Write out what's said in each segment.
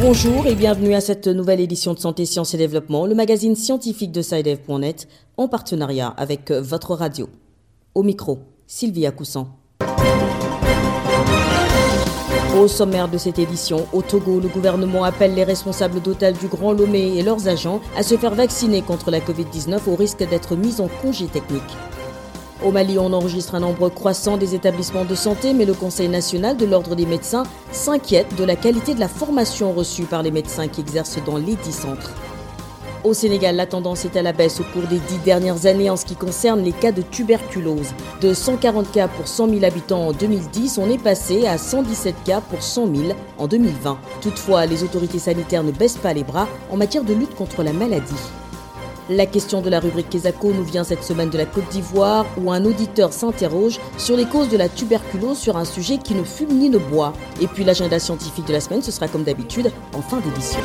Bonjour et bienvenue à cette nouvelle édition de Santé, Sciences et Développement, le magazine scientifique de SciDev.net en partenariat avec votre radio. Au micro, Sylvia Coussan. Au sommaire de cette édition, au Togo, le gouvernement appelle les responsables d'hôtels du Grand Lomé et leurs agents à se faire vacciner contre la Covid-19 au risque d'être mis en congé technique. Au Mali, on enregistre un nombre croissant des établissements de santé, mais le Conseil national de l'ordre des médecins s'inquiète de la qualité de la formation reçue par les médecins qui exercent dans les dix centres. Au Sénégal, la tendance est à la baisse au cours des dix dernières années en ce qui concerne les cas de tuberculose. De 140 cas pour 100 000 habitants en 2010, on est passé à 117 cas pour 100 000 en 2020. Toutefois, les autorités sanitaires ne baissent pas les bras en matière de lutte contre la maladie. La question de la rubrique Kesako nous vient cette semaine de la Côte d'Ivoire où un auditeur s'interroge sur les causes de la tuberculose sur un sujet qui ne fume ni ne boit. Et puis l'agenda scientifique de la semaine, ce sera comme d'habitude en fin d'édition.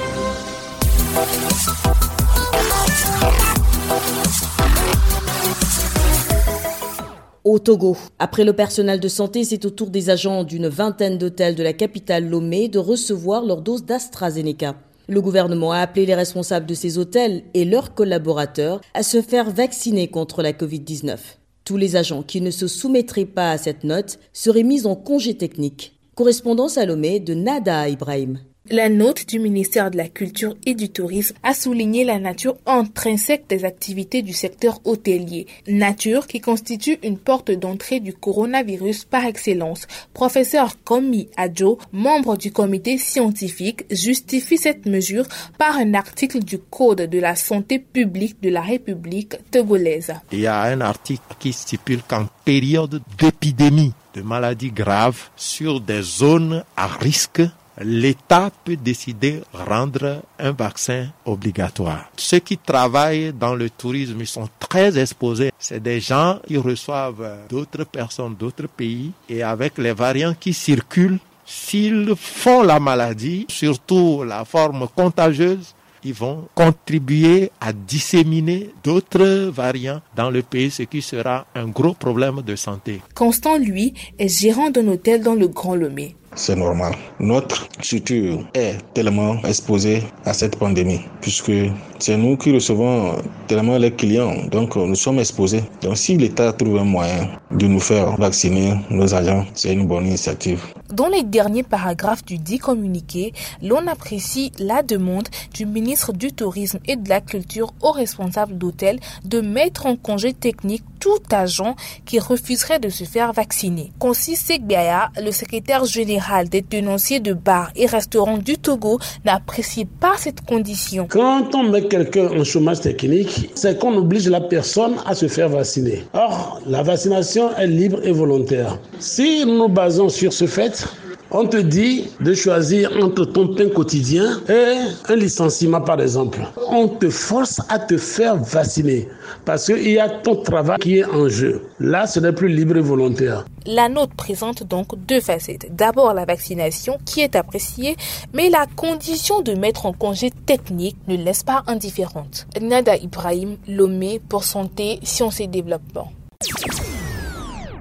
Au Togo, après le personnel de santé, c'est au tour des agents d'une vingtaine d'hôtels de la capitale Lomé de recevoir leur dose d'AstraZeneca. Le gouvernement a appelé les responsables de ces hôtels et leurs collaborateurs à se faire vacciner contre la Covid-19. Tous les agents qui ne se soumettraient pas à cette note seraient mis en congé technique. Correspondance à Lomé de Nada Ibrahim. La note du ministère de la Culture et du Tourisme a souligné la nature intrinsèque des activités du secteur hôtelier, nature qui constitue une porte d'entrée du coronavirus par excellence. Professeur Komi Adjo, membre du comité scientifique, justifie cette mesure par un article du Code de la santé publique de la République togolaise. Il y a un article qui stipule qu'en période d'épidémie de maladies graves sur des zones à risque, l'État peut décider rendre un vaccin obligatoire. Ceux qui travaillent dans le tourisme sont très exposés. C'est des gens qui reçoivent d'autres personnes d'autres pays et avec les variants qui circulent, s'ils font la maladie, surtout la forme contagieuse, ils vont contribuer à disséminer d'autres variants dans le pays, ce qui sera un gros problème de santé. Constant, lui, est gérant d'un hôtel dans le Grand Lomé c'est normal. Notre structure est tellement exposée à cette pandémie, puisque c'est nous qui recevons tellement les clients, donc nous sommes exposés. Donc si l'État trouve un moyen de nous faire vacciner nos agents, c'est une bonne initiative. Dans les derniers paragraphes du dit communiqué, l'on apprécie la demande du ministre du Tourisme et de la Culture aux responsables d'hôtels de mettre en congé technique tout agent qui refuserait de se faire vacciner. Consi Segbiaya, le secrétaire général des tenanciers de bars et restaurants du Togo, n'apprécie pas cette condition. Quand on met quelqu'un en chômage technique, c'est qu'on oblige la personne à se faire vacciner. Or, la vaccination est libre et volontaire. Si nous nous basons sur ce fait, on te dit de choisir entre ton pain quotidien et un licenciement, par exemple. On te force à te faire vacciner parce qu'il y a ton travail qui est en jeu. Là, ce n'est plus libre et volontaire. La note présente donc deux facettes. D'abord, la vaccination qui est appréciée, mais la condition de mettre en congé technique ne laisse pas indifférente. Nada Ibrahim, Lomé pour Santé, Sciences et Développement.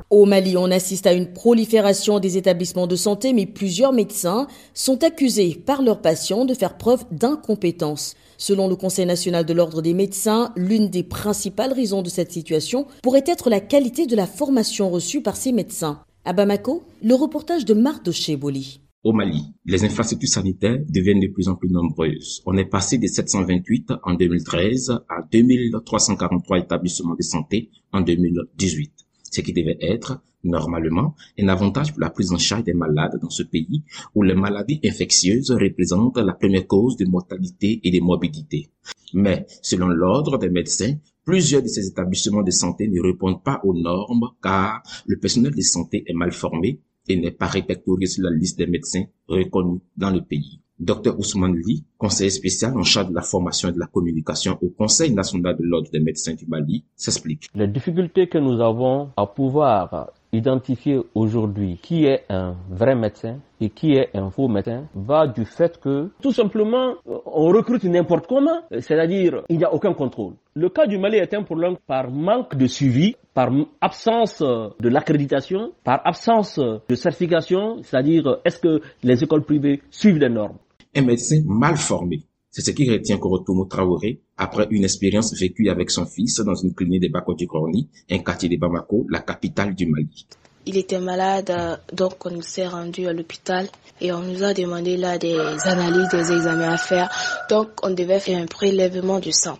Au Mali, on assiste à une prolifération des établissements de santé, mais plusieurs médecins sont accusés par leurs patients de faire preuve d'incompétence. Selon le Conseil national de l'ordre des médecins, l'une des principales raisons de cette situation pourrait être la qualité de la formation reçue par ces médecins. À Bamako, le reportage de Marc Cheboli. Au Mali, les infrastructures sanitaires deviennent de plus en plus nombreuses. On est passé de 728 en 2013 à 2343 établissements de santé en 2018 ce qui devait être, normalement, un avantage pour la prise en charge des malades dans ce pays où les maladies infectieuses représentent la première cause de mortalité et de morbidité. Mais, selon l'ordre des médecins, plusieurs de ces établissements de santé ne répondent pas aux normes car le personnel de santé est mal formé et n'est pas répertorié sur la liste des médecins reconnus dans le pays. Dr Ousmane Ly, conseiller spécial en charge de la formation et de la communication au Conseil national de l'ordre des médecins du Mali, s'explique. Les difficultés que nous avons à pouvoir identifier aujourd'hui qui est un vrai médecin et qui est un faux médecin va du fait que tout simplement on recrute n'importe comment, c'est-à-dire il n'y a aucun contrôle. Le cas du Mali est un problème par manque de suivi, par absence de l'accréditation, par absence de certification, c'est-à-dire est-ce que les écoles privées suivent les normes? Un médecin mal formé c'est ce qui retient Korotomo Traoré après une expérience vécue avec son fils dans une clinique de Bako Corni, un quartier de Bamako, la capitale du Mali. Il était malade, donc on s'est rendu à l'hôpital et on nous a demandé là des analyses, des examens à faire. Donc on devait faire un prélèvement du sang.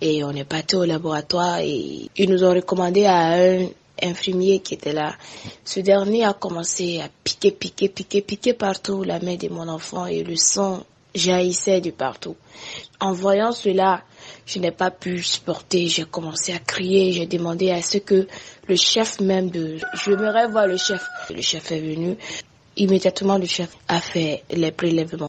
Et on est parti au laboratoire et ils nous ont recommandé à un infirmier qui était là. Ce dernier a commencé à piquer, piquer, piquer, piquer partout la main de mon enfant et le sang jaillissait de partout. En voyant cela, je n'ai pas pu supporter, j'ai commencé à crier, j'ai demandé à ce que le chef même de... Je me voir le chef. Le chef est venu, immédiatement le chef a fait les prélèvements.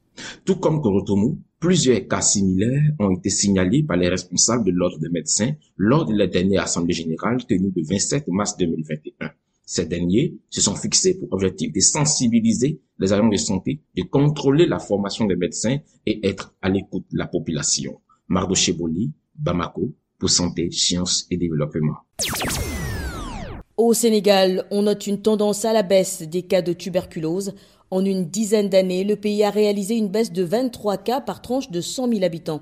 Tout comme Korotomo, plusieurs cas similaires ont été signalés par les responsables de l'ordre des médecins lors de la dernière assemblée générale tenue le 27 mars 2021. Ces derniers se sont fixés pour objectif de sensibiliser les agents de santé, de contrôler la formation des médecins et être à l'écoute de la population. Mardo Cheboli, Bamako, pour Santé, Sciences et Développement. Au Sénégal, on note une tendance à la baisse des cas de tuberculose. En une dizaine d'années, le pays a réalisé une baisse de 23 cas par tranche de 100 000 habitants.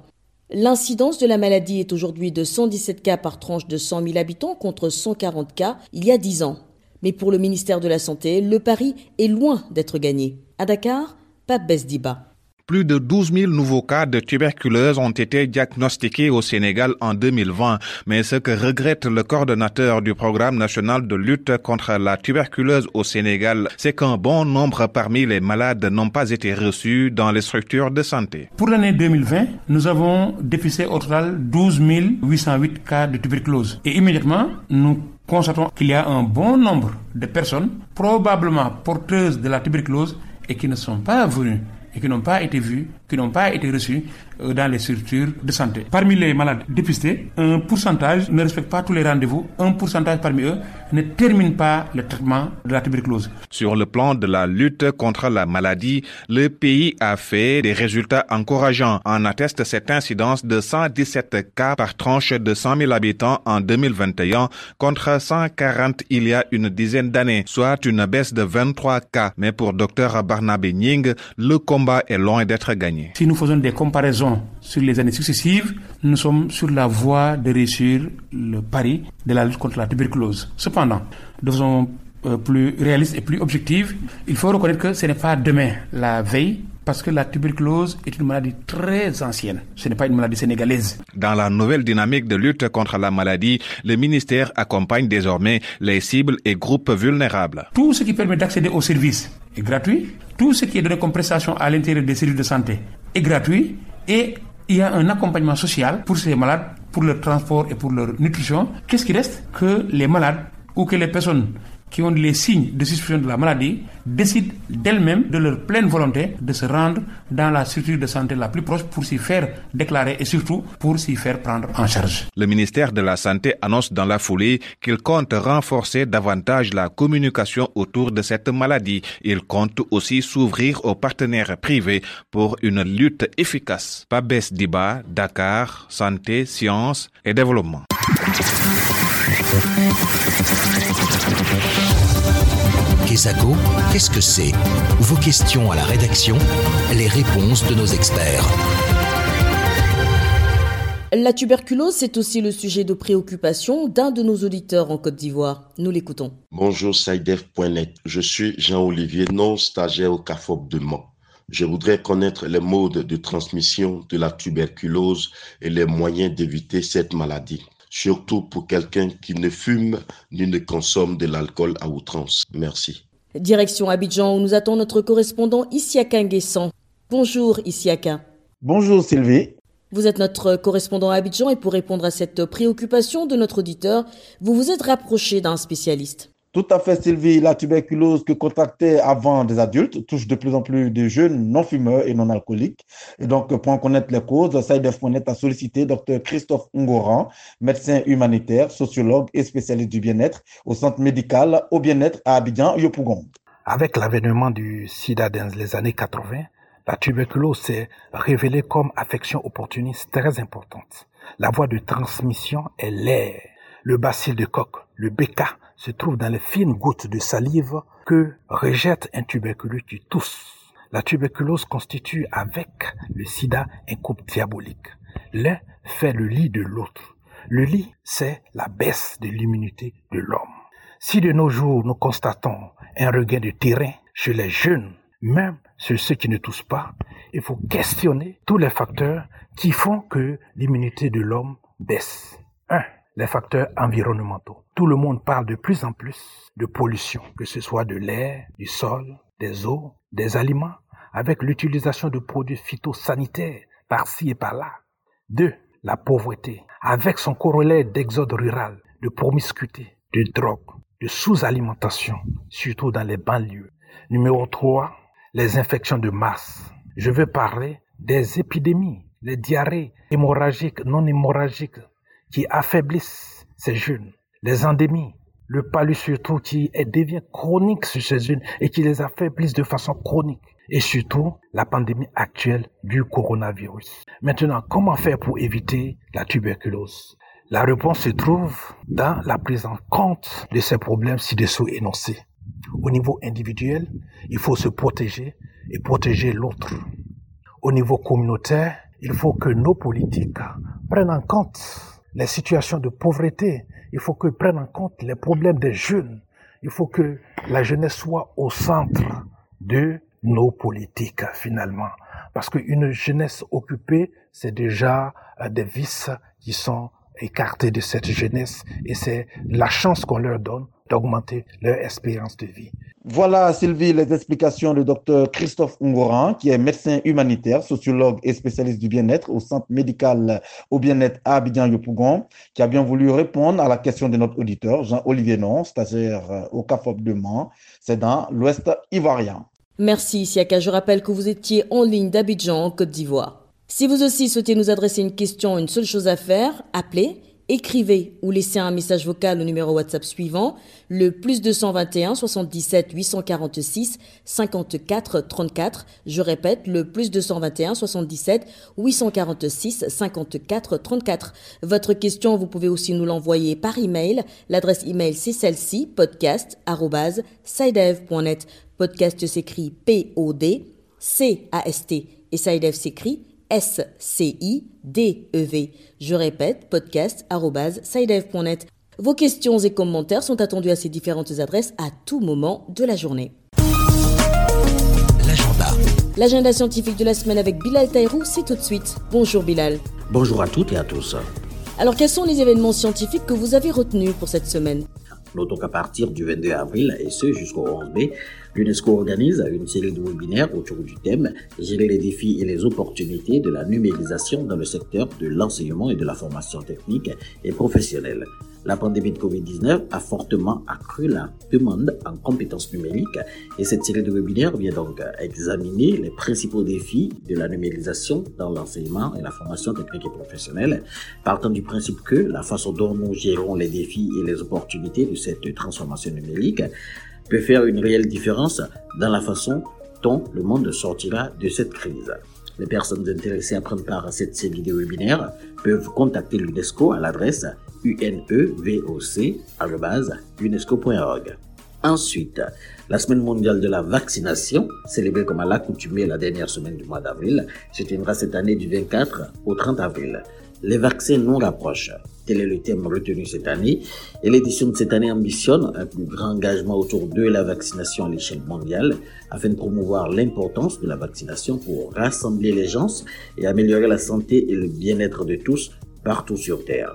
L'incidence de la maladie est aujourd'hui de 117 cas par tranche de 100 000 habitants contre 140 cas il y a 10 ans. Mais pour le ministère de la Santé, le pari est loin d'être gagné. À Dakar, Pape Besdiba. Plus de 12 000 nouveaux cas de tuberculose ont été diagnostiqués au Sénégal en 2020. Mais ce que regrette le coordonnateur du programme national de lutte contre la tuberculose au Sénégal, c'est qu'un bon nombre parmi les malades n'ont pas été reçus dans les structures de santé. Pour l'année 2020, nous avons dépisté au total 12 808 cas de tuberculose. Et immédiatement, nous constatons qu'il y a un bon nombre de personnes probablement porteuses de la tuberculose et qui ne sont pas venues et qui n'ont pas été vues, qui n'ont pas été reçues euh, dans les structures de santé. Parmi les malades dépistés, un pourcentage ne respecte pas tous les rendez-vous. Un pourcentage parmi eux ne termine pas le traitement de la tuberculose. Sur le plan de la lutte contre la maladie, le pays a fait des résultats encourageants. En atteste cette incidence de 117 cas par tranche de 100 000 habitants en 2021 contre 140 il y a une dizaine d'années, soit une baisse de 23 cas. Mais pour Dr Barnabé Ning, le combat est loin d'être gagné. Si nous faisons des comparaisons sur les années successives, nous sommes sur la voie de réussir le pari de la lutte contre la tuberculose. Cependant, de façon euh, plus réaliste et plus objective, il faut reconnaître que ce n'est pas demain, la veille, parce que la tuberculose est une maladie très ancienne. Ce n'est pas une maladie sénégalaise. Dans la nouvelle dynamique de lutte contre la maladie, le ministère accompagne désormais les cibles et groupes vulnérables. Tout ce qui permet d'accéder aux services est gratuit. Tout ce qui est donné comme prestation à l'intérieur des services de santé est gratuit et il y a un accompagnement social pour ces malades, pour leur transport et pour leur nutrition. Qu'est-ce qui reste? Que les malades ou que les personnes qui ont les signes de suspicion de la maladie décident d'elles-mêmes, de leur pleine volonté, de se rendre dans la structure de santé la plus proche pour s'y faire déclarer et surtout pour s'y faire prendre en charge. Le ministère de la Santé annonce dans la foulée qu'il compte renforcer davantage la communication autour de cette maladie. Il compte aussi s'ouvrir aux partenaires privés pour une lutte efficace. Pabès Diba, Dakar, Santé, Sciences et Développement. Kesako, qu'est-ce que c'est? Vos questions à la rédaction, les réponses de nos experts. La tuberculose, c'est aussi le sujet de préoccupation d'un de nos auditeurs en Côte d'Ivoire. Nous l'écoutons. Bonjour Saïdef.net. Je suis Jean-Olivier, non stagiaire au CAFOP de Mans. Je voudrais connaître les modes de transmission de la tuberculose et les moyens d'éviter cette maladie surtout pour quelqu'un qui ne fume ni ne consomme de l'alcool à outrance. Merci. Direction Abidjan où nous attend notre correspondant Isiaka Nguessan. Bonjour Isiaka. Bonjour Sylvie. Vous êtes notre correspondant à Abidjan et pour répondre à cette préoccupation de notre auditeur, vous vous êtes rapproché d'un spécialiste. Tout à fait, Sylvie. La tuberculose que contractaient avant des adultes touche de plus en plus de jeunes non-fumeurs et non-alcooliques. Et donc, pour en connaître les causes, SciDev.net a sollicité Dr Christophe Ngoran, médecin humanitaire, sociologue et spécialiste du bien-être au centre médical au bien-être à Abidjan, Yopougon. Avec l'avènement du sida dans les années 80, la tuberculose s'est révélée comme affection opportuniste très importante. La voie de transmission est l'air. Le bacille de coque, le BK, se trouve dans les fines gouttes de salive que rejette un tuberculeux qui tousse. La tuberculose constitue avec le sida un couple diabolique. L'un fait le lit de l'autre. Le lit, c'est la baisse de l'immunité de l'homme. Si de nos jours nous constatons un regain de terrain chez les jeunes, même chez ceux qui ne toussent pas, il faut questionner tous les facteurs qui font que l'immunité de l'homme baisse. 1 les facteurs environnementaux. Tout le monde parle de plus en plus de pollution, que ce soit de l'air, du sol, des eaux, des aliments, avec l'utilisation de produits phytosanitaires par-ci et par-là. Deux, la pauvreté, avec son corollaire d'exode rural, de promiscuité, de drogue, de sous-alimentation, surtout dans les banlieues. Numéro 3, les infections de masse. Je veux parler des épidémies, les diarrhées hémorragiques, non hémorragiques, qui affaiblissent ces jeunes, les endémies, le palud surtout qui devient chronique sur ces jeunes et qui les affaiblissent de façon chronique. Et surtout, la pandémie actuelle du coronavirus. Maintenant, comment faire pour éviter la tuberculose? La réponse se trouve dans la prise en compte de ces problèmes ci-dessous énoncés. Au niveau individuel, il faut se protéger et protéger l'autre. Au niveau communautaire, il faut que nos politiques prennent en compte les situations de pauvreté. Il faut que prennent en compte les problèmes des jeunes. Il faut que la jeunesse soit au centre de nos politiques finalement. Parce qu'une jeunesse occupée, c'est déjà euh, des vices qui sont écartés de cette jeunesse et c'est la chance qu'on leur donne d'augmenter leur espérance de vie. Voilà, Sylvie, les explications du docteur Christophe Ungoran, qui est médecin humanitaire, sociologue et spécialiste du bien-être au centre médical au bien-être à Abidjan-Yopougon, qui a bien voulu répondre à la question de notre auditeur, Jean-Olivier Non, stagiaire euh, au CAFOP de Mans. C'est dans l'Ouest ivoirien. Merci, Siaka. Je rappelle que vous étiez en ligne d'Abidjan, en Côte d'Ivoire. Si vous aussi souhaitez nous adresser une question, une seule chose à faire, appelez écrivez ou laissez un message vocal au numéro WhatsApp suivant, le plus 221 77 846 54 34. Je répète, le plus 221 77 846 54 34. Votre question, vous pouvez aussi nous l'envoyer par email. L'adresse email, c'est celle-ci, podcast.sidev.net. Podcast s'écrit P-O-D, C-A-S-T et Sidev s'écrit S-C-I-D-E-V. Je répète, podcast.sidev.net. Vos questions et commentaires sont attendus à ces différentes adresses à tout moment de la journée. L'agenda. L'agenda scientifique de la semaine avec Bilal Taïrou, c'est tout de suite. Bonjour Bilal. Bonjour à toutes et à tous. Alors quels sont les événements scientifiques que vous avez retenus pour cette semaine? Notons qu'à partir du 22 avril et ce jusqu'au 11 mai, l'UNESCO organise une série de webinaires autour du thème Gérer les défis et les opportunités de la numérisation dans le secteur de l'enseignement et de la formation technique et professionnelle. La pandémie de Covid-19 a fortement accru la demande en compétences numériques et cette série de webinaires vient donc examiner les principaux défis de la numérisation dans l'enseignement et la formation technique et professionnelle, partant du principe que la façon dont nous gérons les défis et les opportunités de cette transformation numérique peut faire une réelle différence dans la façon dont le monde sortira de cette crise. Les personnes intéressées à prendre part à cette série de webinaires peuvent contacter l'UNESCO à l'adresse unevoc.unesco.org. Ensuite, la semaine mondiale de la vaccination, célébrée comme à l'accoutumée la dernière semaine du mois d'avril, se tiendra cette année du 24 au 30 avril. Les vaccins nous rapprochent. Tel est le thème retenu cette année? Et l'édition de cette année ambitionne un plus grand engagement autour de la vaccination à l'échelle mondiale afin de promouvoir l'importance de la vaccination pour rassembler les gens et améliorer la santé et le bien-être de tous partout sur Terre.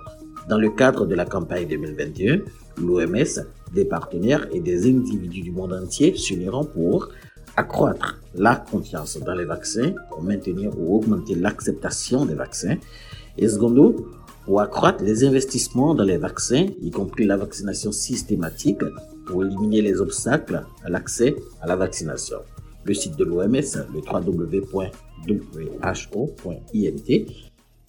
Dans le cadre de la campagne 2021, l'OMS, des partenaires et des individus du monde entier s'uniront pour accroître la confiance dans les vaccins, pour maintenir ou augmenter l'acceptation des vaccins, et secondo, pour accroître les investissements dans les vaccins, y compris la vaccination systématique, pour éliminer les obstacles à l'accès à la vaccination. Le site de l'OMS, le www.who.int,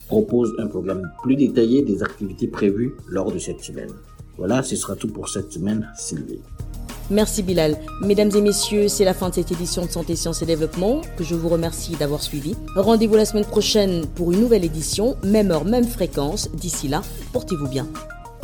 propose un programme plus détaillé des activités prévues lors de cette semaine. Voilà, ce sera tout pour cette semaine, Sylvie. Merci Bilal. Mesdames et messieurs, c'est la fin de cette édition de Santé, Sciences et Développement que je vous remercie d'avoir suivi. Rendez-vous la semaine prochaine pour une nouvelle édition, même heure, même fréquence. D'ici là, portez-vous bien.